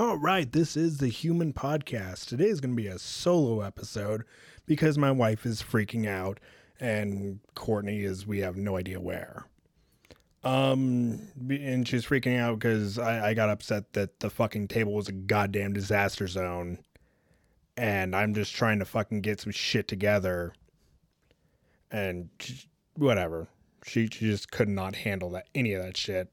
All right, this is the Human Podcast. Today is going to be a solo episode because my wife is freaking out and Courtney is, we have no idea where. Um, and she's freaking out because I, I got upset that the fucking table was a goddamn disaster zone. And I'm just trying to fucking get some shit together. And whatever. She, she just could not handle that any of that shit.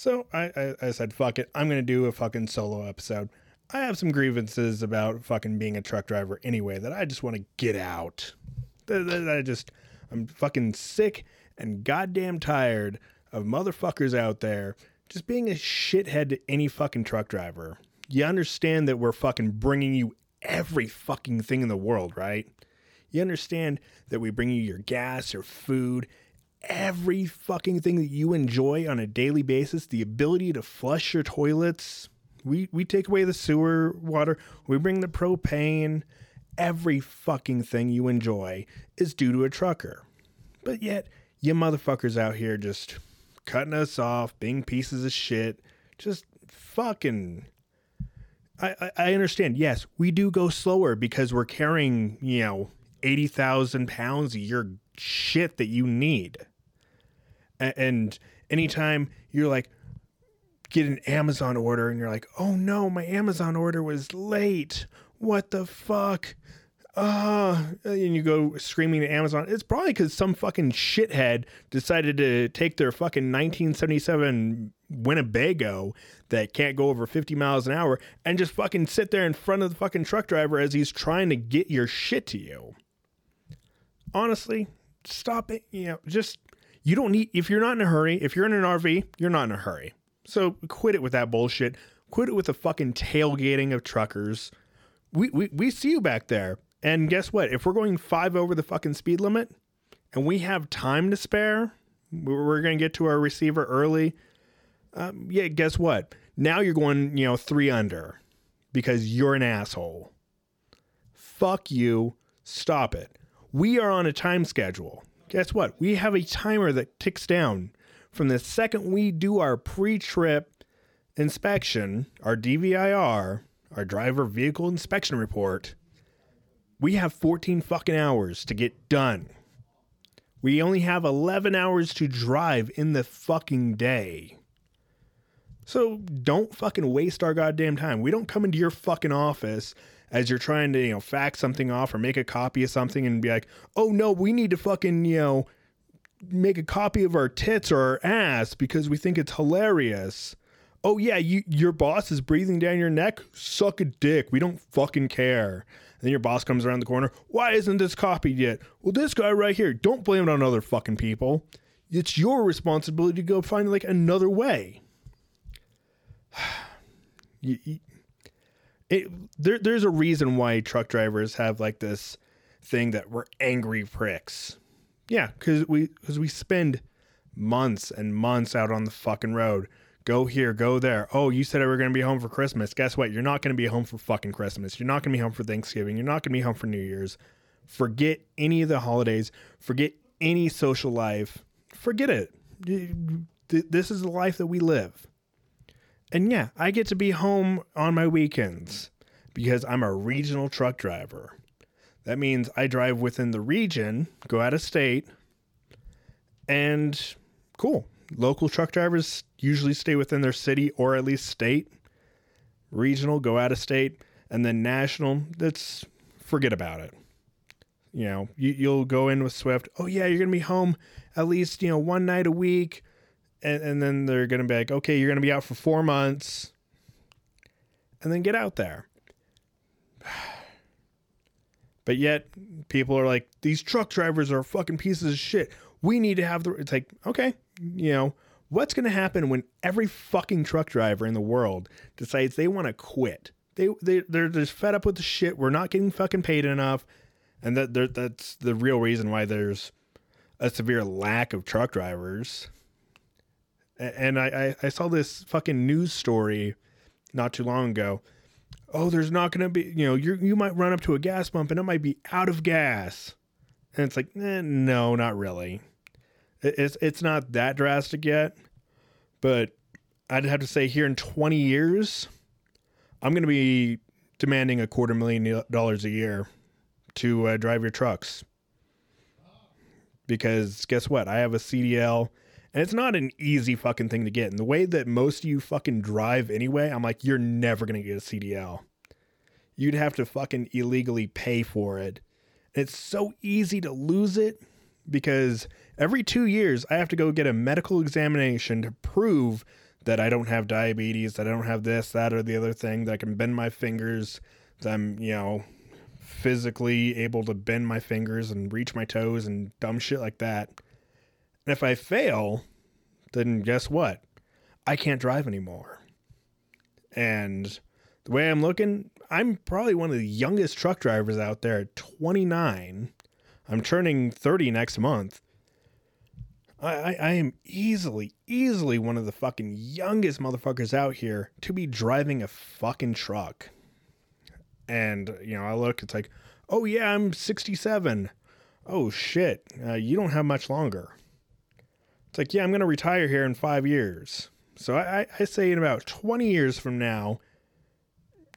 So I, I, I said, fuck it. I'm going to do a fucking solo episode. I have some grievances about fucking being a truck driver anyway that I just want to get out. I just, I'm fucking sick and goddamn tired of motherfuckers out there just being a shithead to any fucking truck driver. You understand that we're fucking bringing you every fucking thing in the world, right? You understand that we bring you your gas, your food, every fucking thing that you enjoy on a daily basis, the ability to flush your toilets. We we take away the sewer water, we bring the propane. Every fucking thing you enjoy is due to a trucker. But yet, you motherfuckers out here just cutting us off, being pieces of shit, just fucking I, I- I understand. Yes, we do go slower because we're carrying, you know, 80,000 pounds of your shit that you need. And anytime you're like, get an Amazon order and you're like, oh no, my Amazon order was late. What the fuck? Uh, and you go screaming to Amazon. It's probably because some fucking shithead decided to take their fucking 1977 Winnebago that can't go over 50 miles an hour and just fucking sit there in front of the fucking truck driver as he's trying to get your shit to you. Honestly, stop it. You know, just you don't need if you're not in a hurry. If you're in an RV, you're not in a hurry. So quit it with that bullshit. Quit it with the fucking tailgating of truckers. We we we see you back there. And guess what? If we're going five over the fucking speed limit, and we have time to spare, we're we're gonna get to our receiver early. Um, yeah, guess what? Now you're going, you know, three under because you're an asshole. Fuck you. Stop it. We are on a time schedule. Guess what? We have a timer that ticks down from the second we do our pre trip inspection, our DVIR, our driver vehicle inspection report. We have 14 fucking hours to get done. We only have 11 hours to drive in the fucking day. So don't fucking waste our goddamn time. We don't come into your fucking office as you're trying to, you know, fax something off or make a copy of something and be like, oh no, we need to fucking, you know, make a copy of our tits or our ass because we think it's hilarious. Oh yeah, you your boss is breathing down your neck. Suck a dick. We don't fucking care. And then your boss comes around the corner. Why isn't this copied yet? Well, this guy right here. Don't blame it on other fucking people. It's your responsibility to go find like another way. You- you- it, there, there's a reason why truck drivers have like this thing that we're angry pricks. Yeah, because we because we spend months and months out on the fucking road. Go here, go there. Oh, you said I were going to be home for Christmas. Guess what? You're not going to be home for fucking Christmas. You're not going to be home for Thanksgiving. You're not going to be home for New Year's. Forget any of the holidays. Forget any social life. Forget it. This is the life that we live. And yeah, I get to be home on my weekends because I'm a regional truck driver. That means I drive within the region, go out of state, and cool. Local truck drivers usually stay within their city or at least state. Regional, go out of state, and then national, that's forget about it. You know, you, you'll go in with Swift. Oh yeah, you're gonna be home at least you know one night a week, and, and then they're gonna be like, okay, you're gonna be out for four months, and then get out there. But yet, people are like, these truck drivers are fucking pieces of shit. We need to have the. It's like, okay, you know, what's going to happen when every fucking truck driver in the world decides they want to quit? They, they, they're just fed up with the shit. We're not getting fucking paid enough. And that that's the real reason why there's a severe lack of truck drivers. And I, I, I saw this fucking news story not too long ago oh, there's not going to be, you know, you you might run up to a gas pump and it might be out of gas. And it's like, eh, no, not really. It- It's it's not that drastic yet, but I'd have to say here in 20 years, I'm going to be demanding a quarter million dollars a year to uh, drive your trucks. Because guess what? I have a CDL and it's not an easy fucking thing to get. And the way that most of you fucking drive anyway, I'm like, you're never going to get a CDL. You'd have to fucking illegally pay for it. And it's so easy to lose it because every two years I have to go get a medical examination to prove that I don't have diabetes, that I don't have this, that, or the other thing, that I can bend my fingers, that I'm, you know, physically able to bend my fingers and reach my toes and dumb shit like that. And if I fail, then guess what? I can't drive anymore. And the way I'm looking, I'm probably one of the youngest truck drivers out there at 29. I'm turning 30 next month. I, I, I, am easily, easily one of the fucking youngest motherfuckers out here to be driving a fucking truck. And, you know, I look, it's like, oh yeah, I'm 67. Oh shit, uh, you don't have much longer. It's like, yeah, I'm going to retire here in five years. So I, I say in about 20 years from now,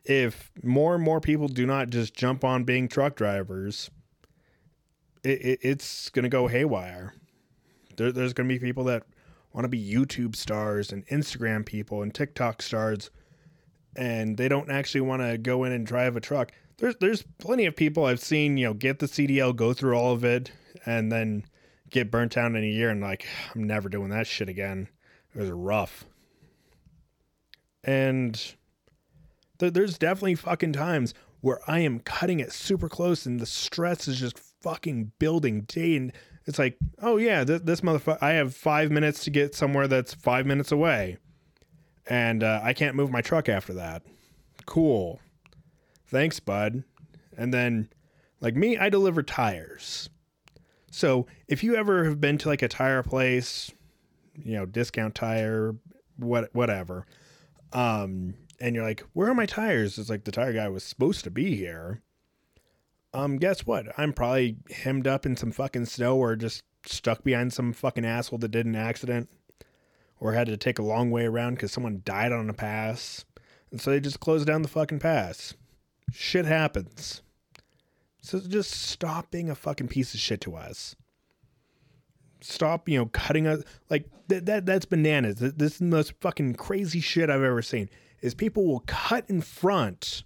if more and more people do not just jump on being truck drivers, it, it, it's going to go haywire. There, there's going to be people that want to be YouTube stars and Instagram people and TikTok stars, and they don't actually want to go in and drive a truck. There's there's plenty of people I've seen, you know, get the CDL, go through all of it, and then get burnt out in a year and like I'm never doing that shit again. It was rough. And th- there's definitely fucking times where I am cutting it super close and the stress is just fucking building day and it's like, oh yeah, th- this motherfucker, I have five minutes to get somewhere that's five minutes away, and uh, I can't move my truck after that. Cool, thanks, bud. And then, like me, I deliver tires. So if you ever have been to like a tire place, you know, discount tire, what whatever, um, and you're like, where are my tires? It's like the tire guy was supposed to be here. Um, guess what? I'm probably hemmed up in some fucking snow or just stuck behind some fucking asshole that did an accident or had to take a long way around because someone died on a pass. And so they just closed down the fucking pass. Shit happens. So just stop being a fucking piece of shit to us. Stop, you know, cutting us like that. That that's bananas. This is the most fucking crazy shit I've ever seen. Is people will cut in front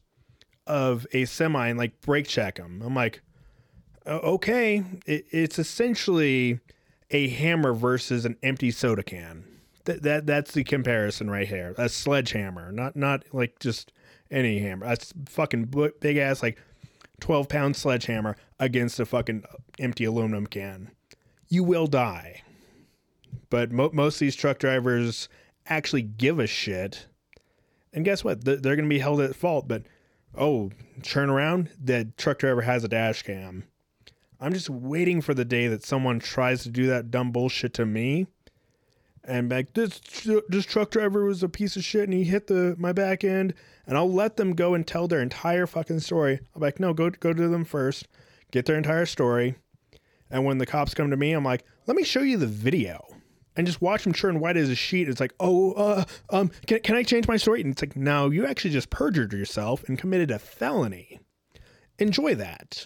of a semi and like brake check them. I'm like, okay, it, it's essentially a hammer versus an empty soda can. That that that's the comparison right here. A sledgehammer, not not like just any hammer. That's fucking big ass like 12 pound sledgehammer against a fucking uh, empty aluminum can. You will die. But mo- most of these truck drivers actually give a shit. And guess what? They're going to be held at fault. But oh, turn around, the truck driver has a dash cam. I'm just waiting for the day that someone tries to do that dumb bullshit to me. And like this, this truck driver was a piece of shit, and he hit the my back end and I'll let them go and tell their entire fucking story. I'm like, no, go go to them first, get their entire story, and when the cops come to me, I'm like, let me show you the video. And just watch them turn white as a sheet. It's like, oh, uh, um, can, can I change my story? And it's like, no, you actually just perjured yourself and committed a felony. Enjoy that.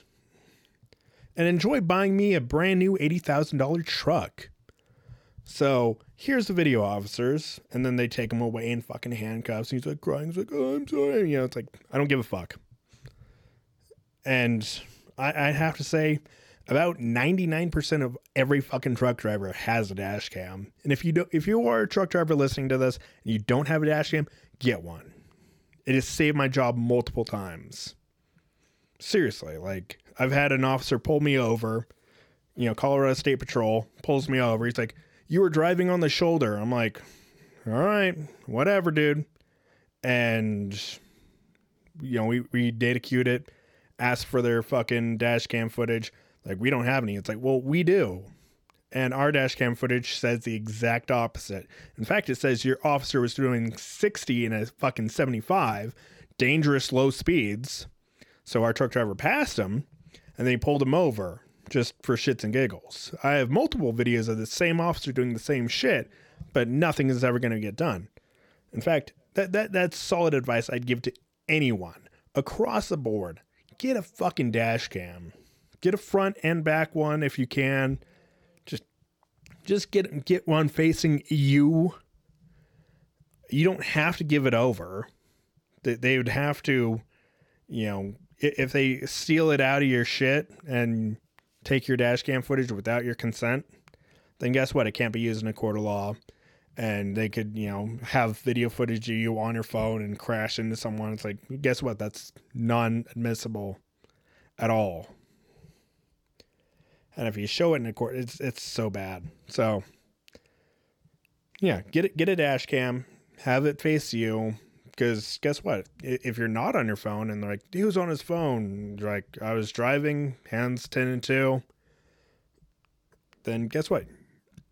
And enjoy buying me a brand new $80,000 truck. So here's the video officers, and then they take him away in fucking handcuffs. And he's like crying. He's like, "Oh, I'm sorry." You know, it's like I don't give a fuck. And I, I have to say, about 99% of every fucking truck driver has a dash cam. And if you do, if you are a truck driver listening to this and you don't have a dash cam, get one. It has saved my job multiple times. Seriously, like I've had an officer pull me over, you know, Colorado State Patrol pulls me over. He's like, you were driving on the shoulder. I'm like, all right, whatever, dude. And, you know, we, we DataQ'd it, asked for their fucking dash cam footage. Like, we don't have any. It's like, well, we do. And our dash cam footage says the exact opposite. In fact, it says your officer was doing 60 in a fucking 75, dangerous low speeds. So our truck driver passed him and then he pulled him over just for shits and giggles. I have multiple videos of the same officer doing the same shit, but nothing is ever going to get done. In fact, that, that that's solid advice I'd give to anyone across the board, get a fucking dash cam. Get a front and back one if you can. Just just get get one facing you. You don't have to give it over. They, they would have to, you know, if they steal it out of your shit and take your dash cam footage without your consent, then guess what? It can't be used in a court of law. And they could, you know, have video footage of you on your phone and crash into someone. It's like, guess what? That's non admissible at all. And if you show it in a court, it's it's so bad. So yeah, get it get a dash cam, have it face you. Because guess what? If you're not on your phone and they're like, he was on his phone, like I was driving, hands ten and two, then guess what?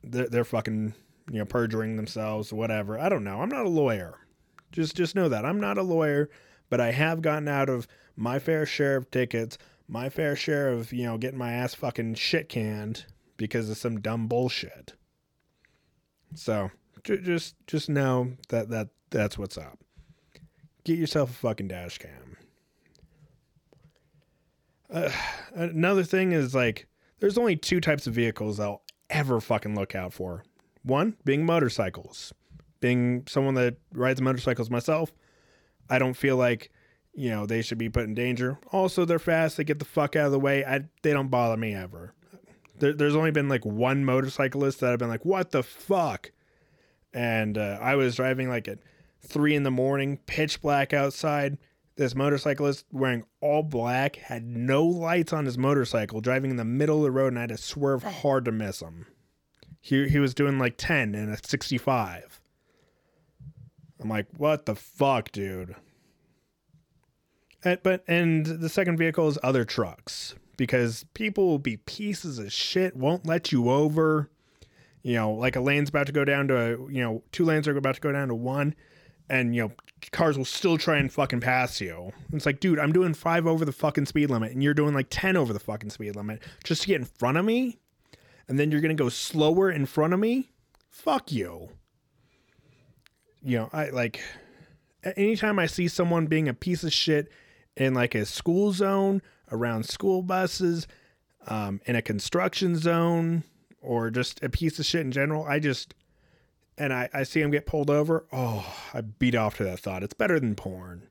They're, they're fucking you know perjuring themselves, whatever. I don't know. I'm not a lawyer. Just just know that I'm not a lawyer, but I have gotten out of my fair share of tickets my fair share of, you know, getting my ass fucking shit canned because of some dumb bullshit. So, just just know that that that's what's up. Get yourself a fucking dash cam. Uh, another thing is like there's only two types of vehicles I'll ever fucking look out for. One being motorcycles. Being someone that rides motorcycles myself, I don't feel like you know, they should be put in danger. Also, they're fast. They get the fuck out of the way. I, they don't bother me ever. There, there's only been like one motorcyclist that I've been like, what the fuck? And uh, I was driving like at three in the morning, pitch black outside. This motorcyclist wearing all black had no lights on his motorcycle, driving in the middle of the road, and I had to swerve hard to miss him. He he was doing like ten in a sixty five. I'm like, what the fuck, dude? And, but and the second vehicle is other trucks because people will be pieces of shit, won't let you over. You know, like a lane's about to go down to a, you know, two lanes are about to go down to one, and you know, cars will still try and fucking pass you. It's like, dude, I'm doing five over the fucking speed limit, and you're doing like ten over the fucking speed limit just to get in front of me, and then you're gonna go slower in front of me. Fuck you. You know, I like anytime I see someone being a piece of shit in like a school zone around school buses, um, in a construction zone, or just a piece of shit in general. I just and I, I see him get pulled over. Oh, I beat off to that thought. It's better than porn.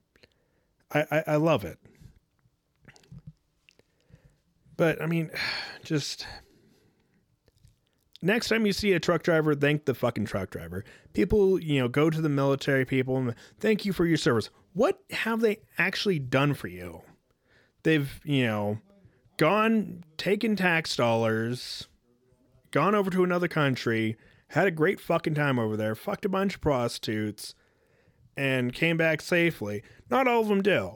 I, I, I love it. But I mean, just next time you see a truck driver, thank the fucking truck driver. People, you know, go to the military people and thank you for your service what have they actually done for you? They've, you know, gone, taken tax dollars, gone over to another country, had a great fucking time over there, fucked a bunch of prostitutes, and came back safely. Not all of them do.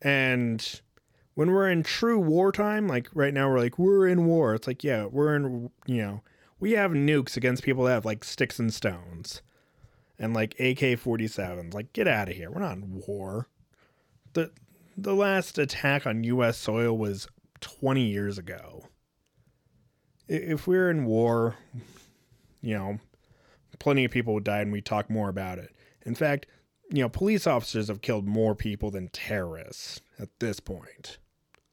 And when we're in true wartime, like right now, we're like, we're in war. It's like, yeah, we're in, you know, we have nukes against people that have like sticks and stones and like AK 47s. Like, get out of here. We're not in war. The, the last attack on U.S. soil was 20 years ago. If we're in war, you know, plenty of people died and we talk more about it. In fact, you know, police officers have killed more people than terrorists at this point.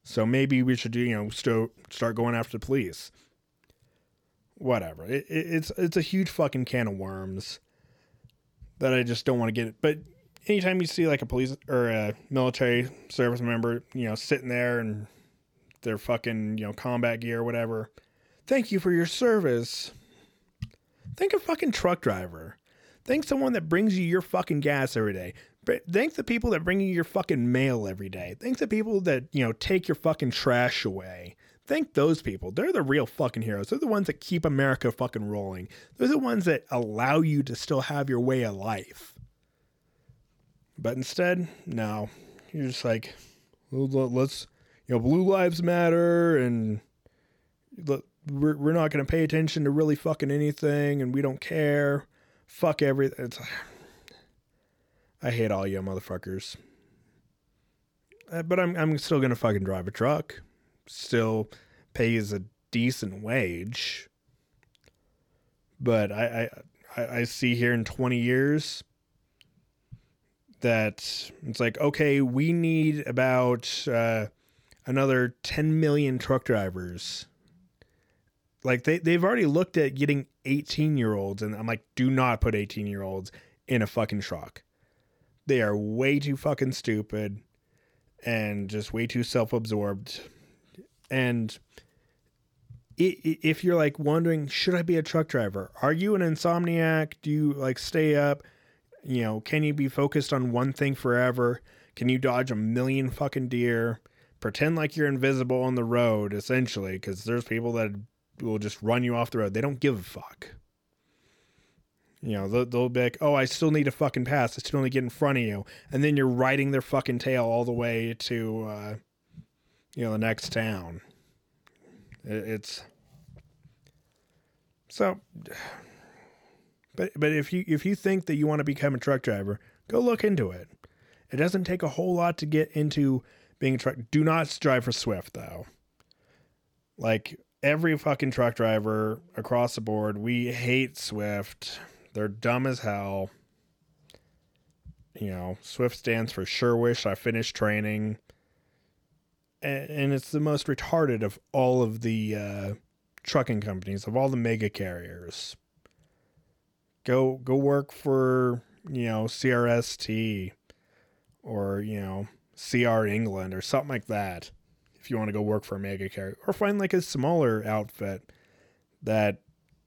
So maybe we should you know, st- start going after the police. Whatever. It, it, it's it's a huge fucking can of worms that I just don't want to get it. But anytime you see like a police or a military service member, you know, sitting there and their fucking, you know, combat gear or whatever, thank you for your service. Thank a fucking truck driver. Think someone that brings you your fucking gas every day. Thank the people that bring you your fucking mail every day. Thank the people that, you know, take your fucking trash away. Thank those people. They're the real fucking heroes. They're the ones that keep America fucking rolling. They're the ones that allow you to still have your way of life. But instead, no. You're just like, let's, you know, blue lives matter and we're, we're not going to pay attention to really fucking anything and we don't care. Fuck everything. It's, I hate all you motherfuckers. Uh, but I'm, I'm still going to fucking drive a truck still pays a decent wage. But I, I I see here in 20 years, that it's like, okay, we need about uh, another 10 million truck drivers. Like they, they've already looked at getting 18 year olds, and I'm like, do not put 18 year olds in a fucking truck. They are way too fucking stupid and just way too self absorbed. And if you're like wondering, should I be a truck driver? Are you an insomniac? Do you like stay up? You know, can you be focused on one thing forever? Can you dodge a million fucking deer? Pretend like you're invisible on the road, essentially, because there's people that will just run you off the road. They don't give a fuck. You know, they'll, they'll be like, oh, I still need a fucking pass. I still need to get in front of you. And then you're riding their fucking tail all the way to, uh, you know, the next town. It's so, but but if you if you think that you want to become a truck driver, go look into it. It doesn't take a whole lot to get into being a truck. Do not drive for Swift though. Like every fucking truck driver across the board, we hate Swift. They're dumb as hell. You know, Swift stands for sure wish I finished training. And, it's the most retarded of all of the uh, trucking companies, of all the mega carriers. Go go work for, you know, CRST or, you know, CR England or something like that. If you want to go work for a mega carrier or find like a smaller outfit that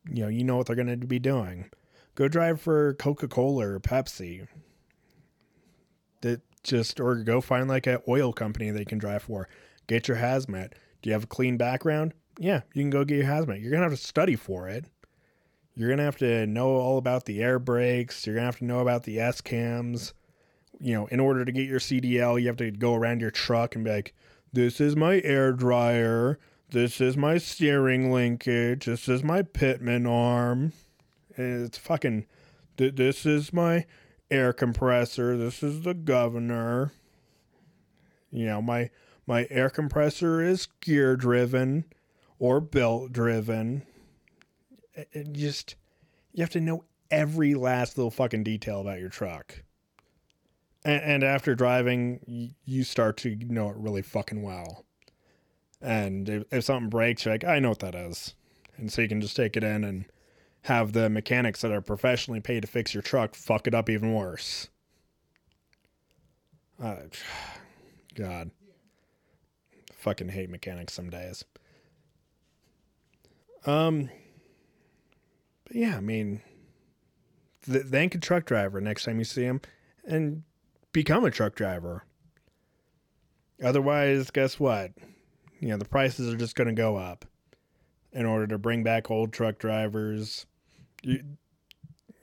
you know, you know what they're going to be doing. Go drive for Coca-Cola or Pepsi. That just or go find like an oil company they can drive for. Get your hazmat. Do you have a clean background? yeah, you can go get your hazmat. You're gonna have to study for it. You're gonna have to know all about the air brakes. You're gonna have to know about the S cams. You know, in order to get your CDL, you have to go around your truck and be like, "This is my air dryer. This is my steering linkage. This is my pitman arm. And it's fucking. This is my air compressor. This is the governor. You know, my my air compressor is gear driven or belt driven. It just you have to know every last little fucking detail about your truck. And, and after driving, you start to know it really fucking well. And if, if something breaks, you're like, I know what that is. And so you can just take it in and have the mechanics that are professionally paid to fix your truck fuck it up even worse. Uh, God. Fucking hate mechanics some days. Um, but yeah, I mean, th- thank a truck driver next time you see him and become a truck driver. Otherwise, guess what? You know, the prices are just going to go up in order to bring back old truck drivers. You,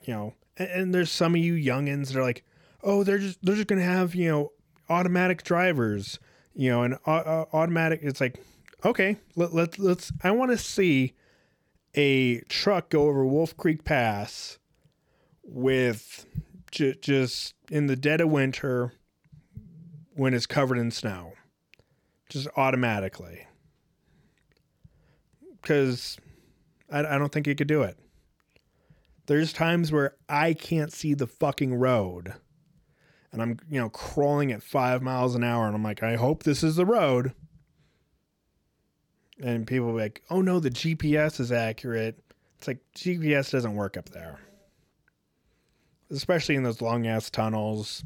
you know, and, and there's some of you youngins that are like, oh, they're just they're just going to have you know automatic drivers, you know, and uh, automatic. It's like, okay, let, let let's. I want to see a truck go over Wolf Creek Pass with j- just in the dead of winter when it's covered in snow, just automatically. Because I, I don't think you could do it. There's times where I can't see the fucking road and I'm, you know, crawling at five miles an hour and I'm like, I hope this is the road and people like, "Oh no, the GPS is accurate." It's like GPS doesn't work up there, especially in those long ass tunnels.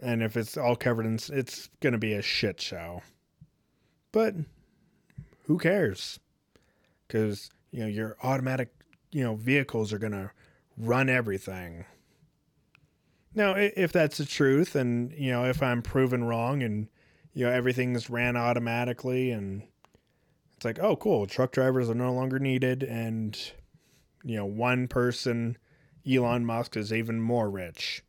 And if it's all covered in, it's going to be a shit show. But who cares? Because you know your automatic, you know, vehicles are going to run everything. Now, if that's the truth, and you know, if I'm proven wrong, and you know everything's ran automatically, and it's like, oh, cool, truck drivers are no longer needed, and you know, one person, Elon Musk, is even more rich.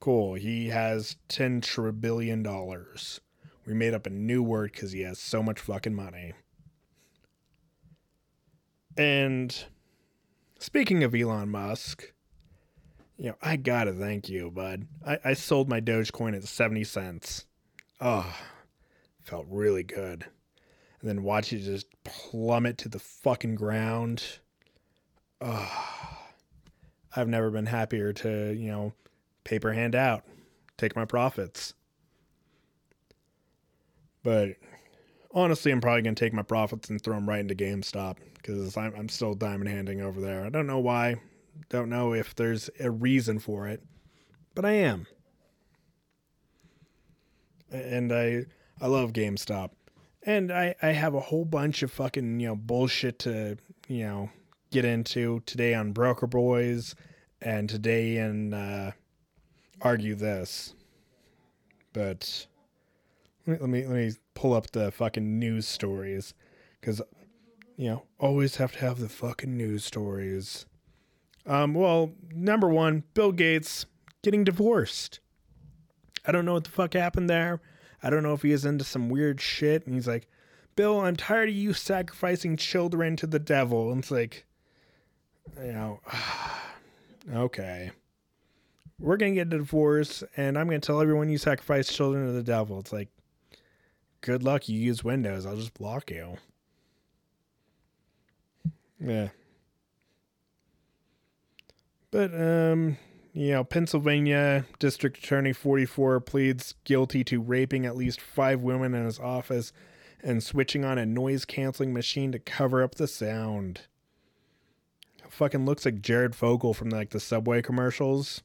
Cool, he has ten trillion dollars. We made up a new word because he has so much fucking money. And speaking of Elon Musk, you know, I gotta thank you, bud. I, I sold my Dogecoin at 70 cents. Oh, felt really good and then watch it just plummet to the fucking ground. Oh, I've never been happier to, you know, paper hand out. take my profits. But honestly, I'm probably going to take my profits and throw them right into GameStop because I'm, I'm still diamond handing over there. I don't know why. Don't know if there's a reason for it, but I am. And I I love GameStop. And I, I have a whole bunch of fucking, you know, bullshit to, you know, get into today on Broker Boys and today in uh, Argue This. But let me, let me pull up the fucking news stories because you know always have to have the fucking news stories. Um, well, number one, Bill Gates getting divorced. I don't know what the fuck happened there. I don't know if he is into some weird shit and he's like, Bill, I'm tired of you sacrificing children to the devil. And it's like, you know, okay. We're going to get a divorce and I'm going to tell everyone you sacrifice children to the devil. It's like, good luck. You use Windows. I'll just block you. Yeah. But, um, you know, Pennsylvania District Attorney 44 pleads guilty to raping at least five women in his office and switching on a noise canceling machine to cover up the sound. Fucking looks like Jared Fogle from like the Subway commercials.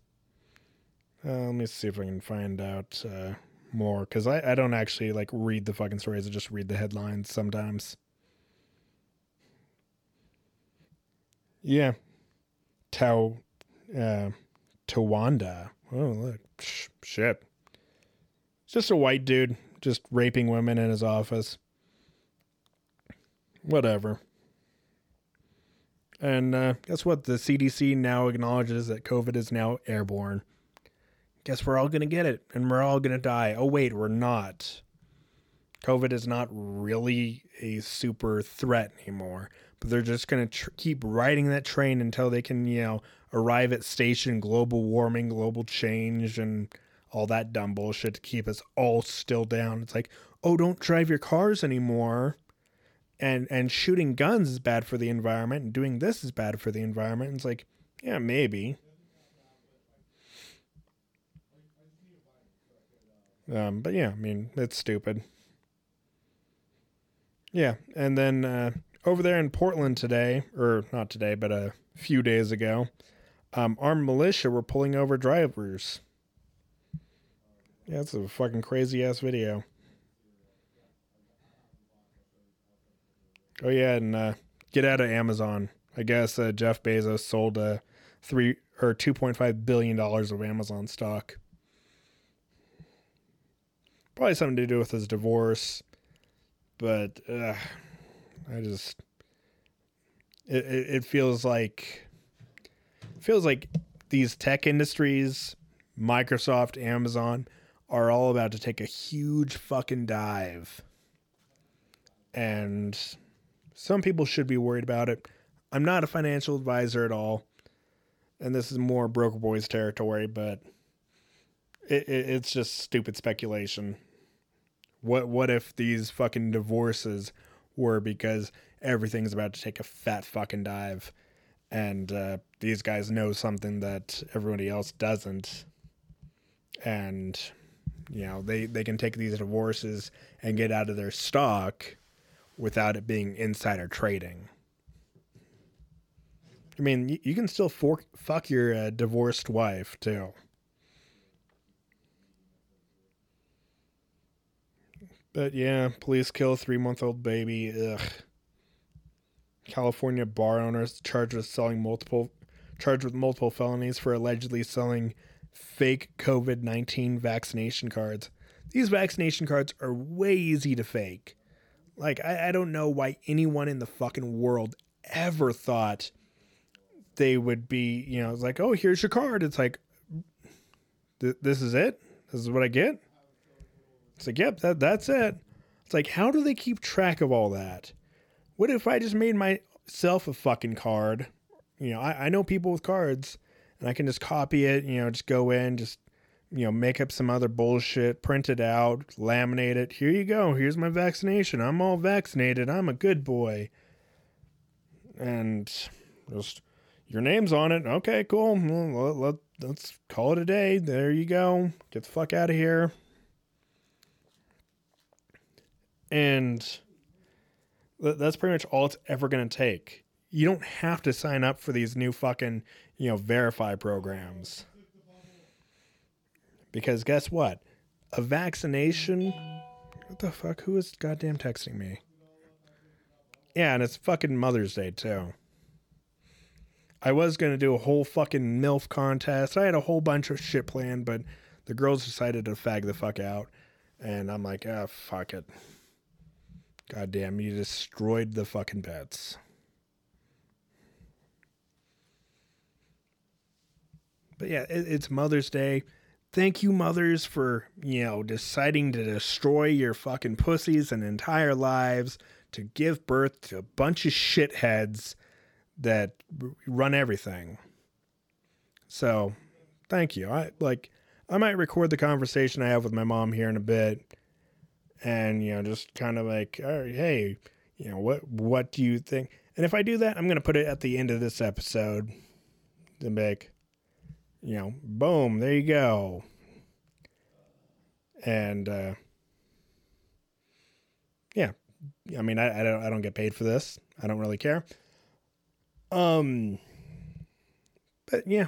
Uh, let me see if I can find out uh, more because I, I don't actually like read the fucking stories. I just read the headlines sometimes. Yeah. Tau. Uh, Tawanda. Oh, look. shit. It's just a white dude just raping women in his office. Whatever. And uh, guess what? The CDC now acknowledges that COVID is now airborne. Guess we're all going to get it and we're all going to die. Oh, wait, we're not. COVID is not really a super threat anymore, but they're just going to tr- keep riding that train until they can, you know, arrive at station global warming, global change, and all that dumb bullshit to keep us all still down. It's like, oh, don't drive your cars anymore. And and shooting guns is bad for the environment, and doing this is bad for the environment. It's like, yeah, maybe. Um, but yeah, I mean, it's stupid. Yeah, and then uh, over there in Portland today, or not today, but a few days ago, um, armed militia were pulling over drivers. Yeah, it's a fucking crazy ass video. Oh yeah, and uh, get out of Amazon. I guess uh, Jeff Bezos sold uh, three or two point five billion dollars of Amazon stock. Probably something to do with his divorce, but uh, I just it, it, it feels like feels like these tech industries, Microsoft, Amazon, are all about to take a huge fucking dive. And some people should be worried about it. I'm not a financial advisor at all. And this is more broker boys territory, but it, it, it's just stupid speculation. What what if these fucking divorces were because everything's about to take a fat fucking dive and uh, these guys know something that everybody else doesn't and you know they they can take these divorces and get out of their stock without it being insider trading i mean you, can still fork, fuck your uh, divorced wife too but yeah police kill three month old baby ugh California bar owners charged with selling multiple charged with multiple felonies for allegedly selling fake COVID 19 vaccination cards. These vaccination cards are way easy to fake. Like, I, I don't know why anyone in the fucking world ever thought they would be, you know, it's like, oh, here's your card. It's like, this is it? This is what I get? It's like, yep, that, that's it. It's like, how do they keep track of all that? What if I just made myself a fucking card? You know, I, I know people with cards and I can just copy it, you know, just go in, just, you know, make up some other bullshit, print it out, laminate it. Here you go. Here's my vaccination. I'm all vaccinated. I'm a good boy. And just, your name's on it. Okay, cool. Well, let, let, let's call it a day. There you go. Get the fuck out of here. And that's pretty much all it's ever going to take. You don't have to sign up for these new fucking, you know, verify programs. Because guess what? A vaccination. What the fuck? Who is goddamn texting me? Yeah, and it's fucking Mother's Day, too. I was going to do a whole fucking MILF contest. I had a whole bunch of shit planned, but the girls decided to fag the fuck out. And I'm like, ah, fuck it. Goddamn, you destroyed the fucking pets. But yeah, it, it's Mother's Day. Thank you, mothers, for, you know, deciding to destroy your fucking pussies and entire lives to give birth to a bunch of shitheads that run everything. So, thank you. I like I might record the conversation I have with my mom here in a bit and you know just kind of like hey you know what what do you think and if i do that i'm going to put it at the end of this episode to make you know boom there you go and uh yeah i mean i, I don't i don't get paid for this i don't really care um but yeah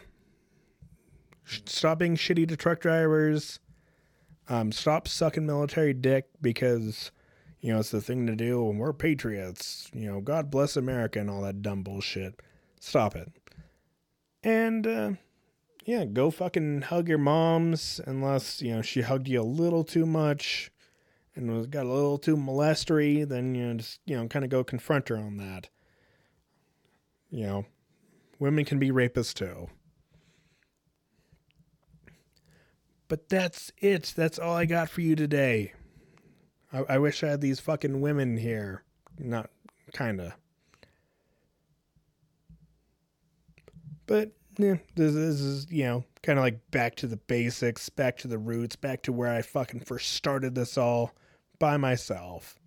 stop being shitty to truck drivers um, stop sucking military dick because, you know, it's the thing to do and we're patriots. You know, God bless America and all that dumb bullshit. Stop it. And, uh, yeah, go fucking hug your moms unless, you know, she hugged you a little too much and was got a little too molestery, then, you know, just, you know, kind of go confront her on that. You know, women can be rapists too. But that's it. That's all I got for you today. I, I wish I had these fucking women here. Not kinda. But yeah, this, this is, you know, kind of like back to the basics, back to the roots, back to where I fucking first started this all by myself.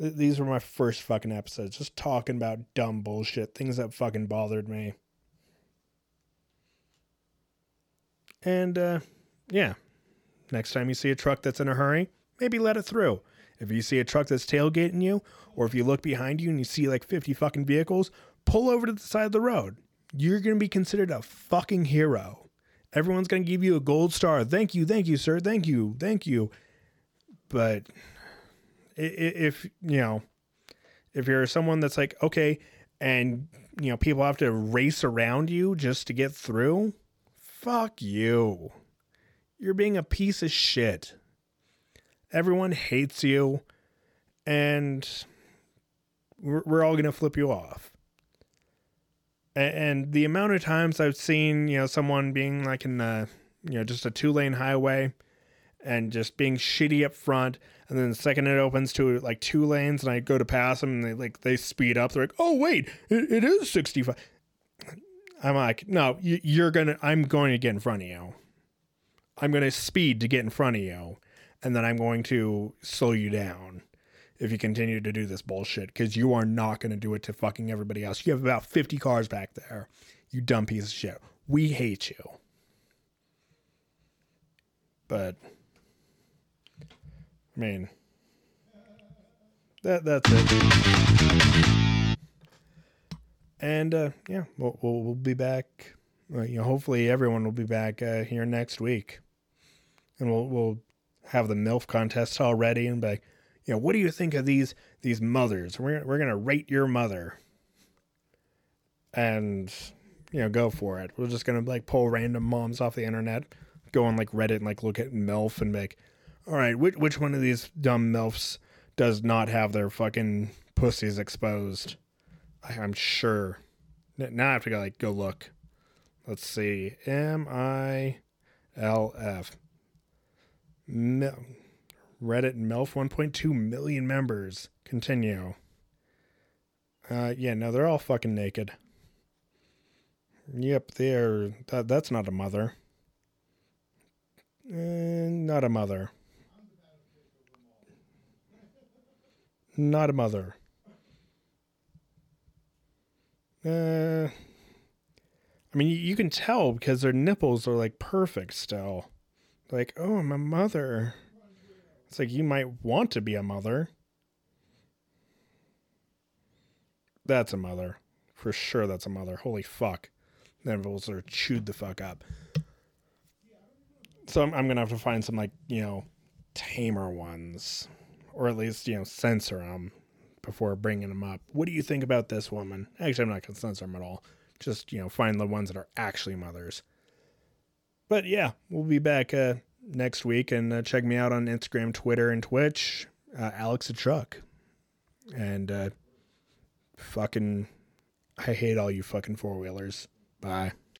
These were my first fucking episodes, just talking about dumb bullshit, things that fucking bothered me. And, uh, yeah. Next time you see a truck that's in a hurry, maybe let it through. If you see a truck that's tailgating you, or if you look behind you and you see like 50 fucking vehicles, pull over to the side of the road. You're going to be considered a fucking hero. Everyone's going to give you a gold star. Thank you, thank you, sir. Thank you, thank you. But if, you know, if you're someone that's like, okay, and, you know, people have to race around you just to get through, fuck you. You're being a piece of shit. Everyone hates you, and we're, all going to flip you off. And, the amount of times I've seen, you know, someone being like in the, you know, just a two lane highway and just being shitty up front. And then the second it opens to like two lanes and I go to pass them and they like, they speed up. They're like, oh, wait, it, it is 65. I'm like, no, you're going to, I'm going to get in front of you. I'm going to speed to get in front of you, and then I'm going to slow you down if you continue to do this bullshit because you are not going to do it to fucking everybody else. You have about 50 cars back there. You dumb piece of shit. We hate you. But, I mean, that that's it. And uh, yeah, we'll, we'll, we'll be back. Uh, you know, hopefully everyone will be back uh, here next week and we'll we'll have the MILF contest all ready and be like, you know, what do you think of these these mothers? We're we're gonna rate your mother, and you know, go for it. We're just gonna like pull random moms off the internet, go on like Reddit and like look at MILF and make, all right, which which one of these dumb MILFs does not have their fucking pussies exposed? I, I'm sure. Now I have to go like go look. Let's see. M I L F. Mil- Reddit Melf 1.2 million members. Continue. Uh, yeah, no, they're all fucking naked. Yep, they're. That, that's not a mother. Not a mother. Not a mother. Uh, I mean, you can tell because their nipples are like perfect still. Like, oh, I'm a mother. It's like you might want to be a mother. That's a mother. For sure, that's a mother. Holy fuck. Nipples are chewed the fuck up. So I'm, I'm going to have to find some, like, you know, tamer ones. Or at least, you know, censor them before bringing them up. What do you think about this woman? Actually, I'm not going to censor them at all. Just, you know, find the ones that are actually mothers. But yeah, we'll be back uh, next week and uh, check me out on Instagram, Twitter, and Twitch. Uh, Alexthetruck. And uh, fucking, I hate all you fucking four wheelers. Bye.